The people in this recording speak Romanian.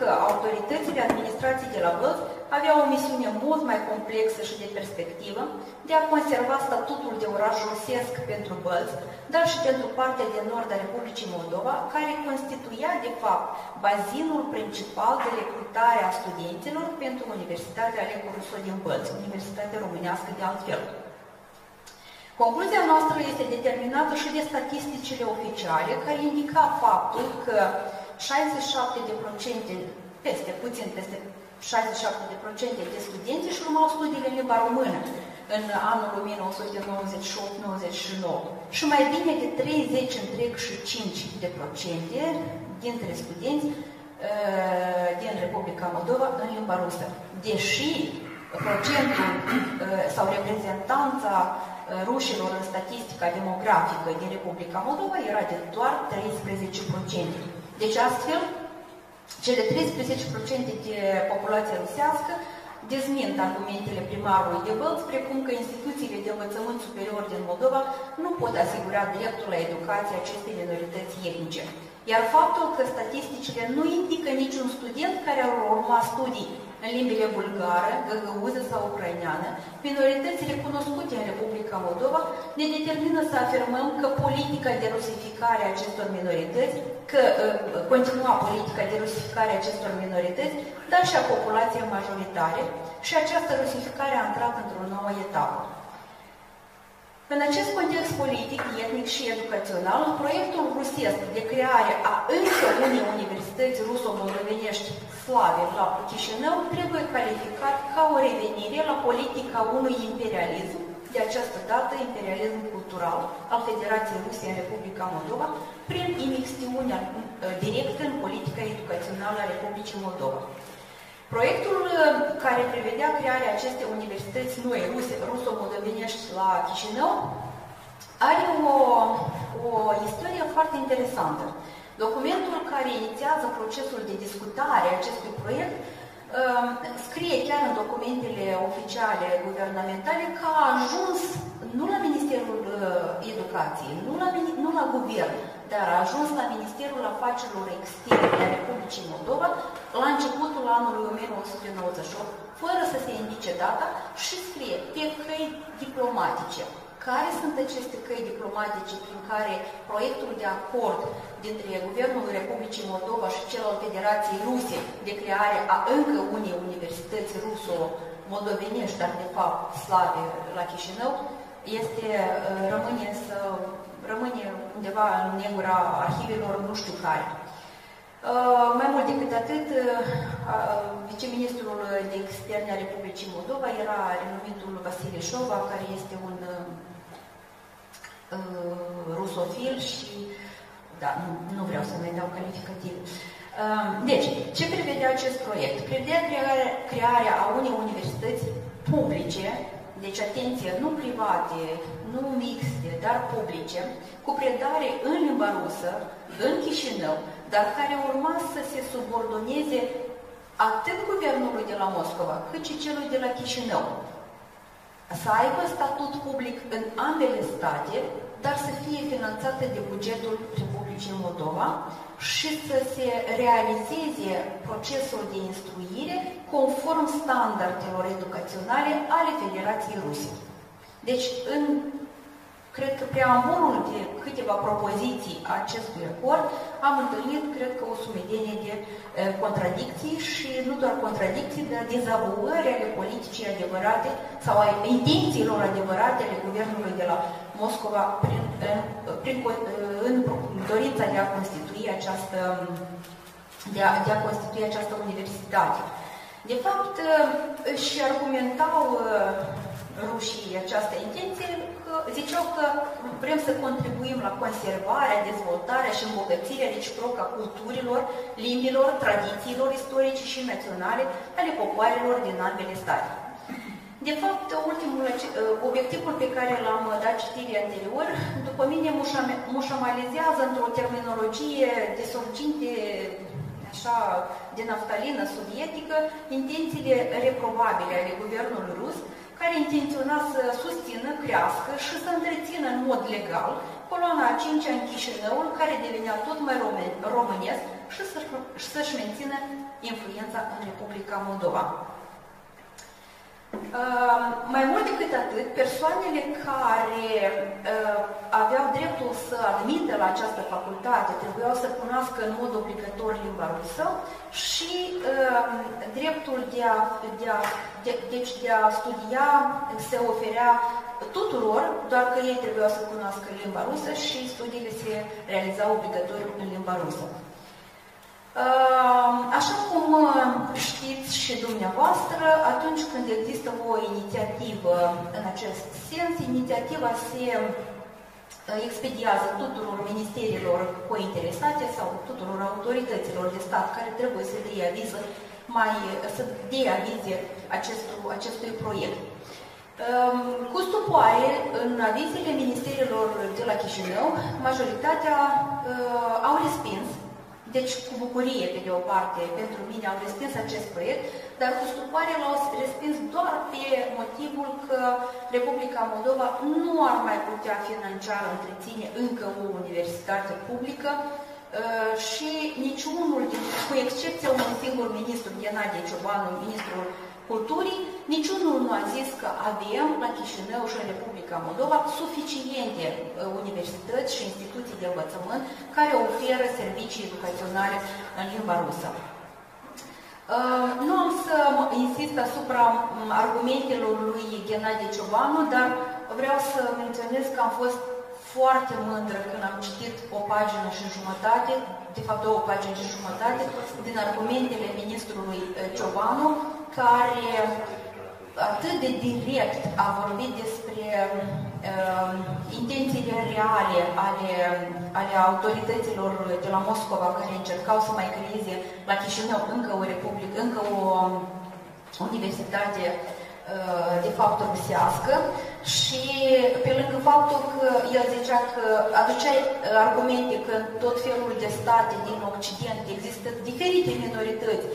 că autoritățile administrației de la Bălți aveau o misiune mult mai complexă și de perspectivă de a conserva statutul de oraș rusesc pentru Bălți, dar și pentru partea de nord a Republicii Moldova, care constituia, de fapt, bazinul principal de recrutare a studenților pentru Universitatea Alecu Russo din Bălți, Universitatea Românească de altfel. Concluzia noastră este determinată și de statisticile oficiale, care indica faptul că 67%, peste puțin, peste 67% de studenți își urmau studiile în limba română în anul 1998-99 și mai bine de 30 întreg și 5 de procente dintre studenți uh, din Republica Moldova în limba rusă. Deși procentul uh, sau reprezentanța uh, rușilor în statistica demografică din Republica Moldova era de doar 13%. Deci astfel, cele 13% de populație rusească dezmint argumentele primarului de Bălți, precum că instituțiile de învățământ superior din Moldova nu pot asigura dreptul la educație acestei minorități etnice. Iar faptul că statisticile nu indică niciun student care ar urma studii în limbile bulgară, găgăuză sau ucraineană, minoritățile cunoscute în Republica Moldova, ne determină să afirmăm că politica de rusificare a acestor minorități, că uh, continua politica de rusificare a acestor minorități, dar și a populației majoritare, și această rusificare a intrat într-o nouă etapă. În acest context politic, etnic și educațional, proiectul rusesc de creare a încă unei universități ruso-moldovenești slave la Chișinău trebuie calificat ca o revenire la politica unui imperialism, de această dată imperialism cultural al Federației Rusiei în Republica Moldova, prin imixtiunea uh, directă în politica educațională a Republicii Moldova. Proiectul uh, care prevedea crearea acestei universități noi, ruse, ruso-moldovenești la Chișinău, are o, o istorie foarte interesantă. Documentul care inițiază procesul de discutare a acestui proiect uh, scrie chiar în documentele oficiale guvernamentale că a ajuns nu la Ministerul uh, Educației, nu la, nu la guvern, dar a ajuns la Ministerul Afacerilor Externe a Republicii Moldova la începutul anului 1998, fără să se indice data și scrie pe căi diplomatice. Care sunt aceste căi diplomatice prin care proiectul de acord dintre Guvernul Republicii Moldova și cel al Federației Ruse de creare a încă unei universități ruso-moldovenești, dar de fapt slave la Chișinău, este, rămâne să rămâne undeva în negura arhivelor nu știu care. Uh, mai mult decât atât, uh, viceministrul de externe a Republicii Moldova era renumitul Vasile Șova, care este un uh, rusofil și, da, nu, nu vreau să mai dau calificativ. Deci, ce prevedea acest proiect? Prevedea crearea, crearea a unei universități publice deci atenție, nu private, nu mixte, dar publice, cu predare în limba rusă, în Chișinău, dar care urma să se subordoneze atât guvernului de la Moscova, cât și celui de la Chișinău. Să aibă statut public în ambele state, dar să fie finanțate de bugetul Republicii Moldova și să se realizeze procesul de instruire conform standardelor educaționale ale Federației Ruse. Deci, în, cred că preambulul de câteva propoziții a acestui acord am întâlnit, cred că, o sumedenie de e, contradicții și nu doar contradicții, dar dezavouări ale politicii adevărate sau a intențiilor adevărate ale guvernului de la Moscova prin, prin, în dorința de a constitui această, de a, de a constitui această universitate. De fapt, își argumentau rușii această intenție, că ziceau că vrem să contribuim la conservarea, dezvoltarea și îmbogățirea reciprocă a culturilor, limbilor, tradițiilor istorice și naționale ale popoarelor din ambele state. De fapt, ultimul obiectivul pe care l-am dat citirii anterior, după mine mușamalizează într-o terminologie de sorginte așa, de naftalină sovietică, intențiile reprobabile ale guvernului rus, care intenționa să susțină, crească și să întrețină în mod legal coloana a cincea în Chișinăul, care devenea tot mai românesc, și să-și mențină influența în Republica Moldova. Uh, mai mult decât atât, persoanele care uh, aveau dreptul să admită la această facultate trebuiau să cunoască în mod obligatoriu limba rusă și uh, dreptul de a, de, a, de, deci de a studia se oferea tuturor, doar că ei trebuiau să cunoască limba rusă și studiile se realizau obligatoriu în limba rusă. Așa cum știți și dumneavoastră, atunci când există o inițiativă în acest sens, inițiativa se expediază tuturor ministerilor cointeresate sau tuturor autorităților de stat care trebuie să dea aviză mai, să dea avize acestui, acestui proiect. Cu stupoare, în avizele ministerilor de la Chișinău, majoritatea uh, au respins deci, cu bucurie, pe de o parte, pentru mine au respins acest proiect, dar cu stupoare l-au respins doar pe motivul că Republica Moldova nu ar mai putea financiar întreține încă o universitate publică uh, și niciunul, cu excepția unui singur ministru, Ghenadie Ciobanu, ministrul culturii, niciunul nu a zis că avem la Chișinău și în Republica Moldova suficiente uh, universități și instituții de învățământ care oferă servicii educaționale în limba rusă. Uh, nu am să insist asupra argumentelor lui Ghenadie Ciobanu, dar vreau să menționez că am fost foarte mândră când am citit o pagină și jumătate, de fapt două pagini și jumătate, din argumentele ministrului uh, Ciobanu, care atât de direct a vorbit despre uh, intențiile reale ale, ale autorităților de la Moscova care încercau să mai creeze la Chișinău încă o republică, încă o universitate uh, de fapt rusească. Și pe lângă faptul că el zicea că aducea argumente că în tot felul de state din Occident există diferite minorități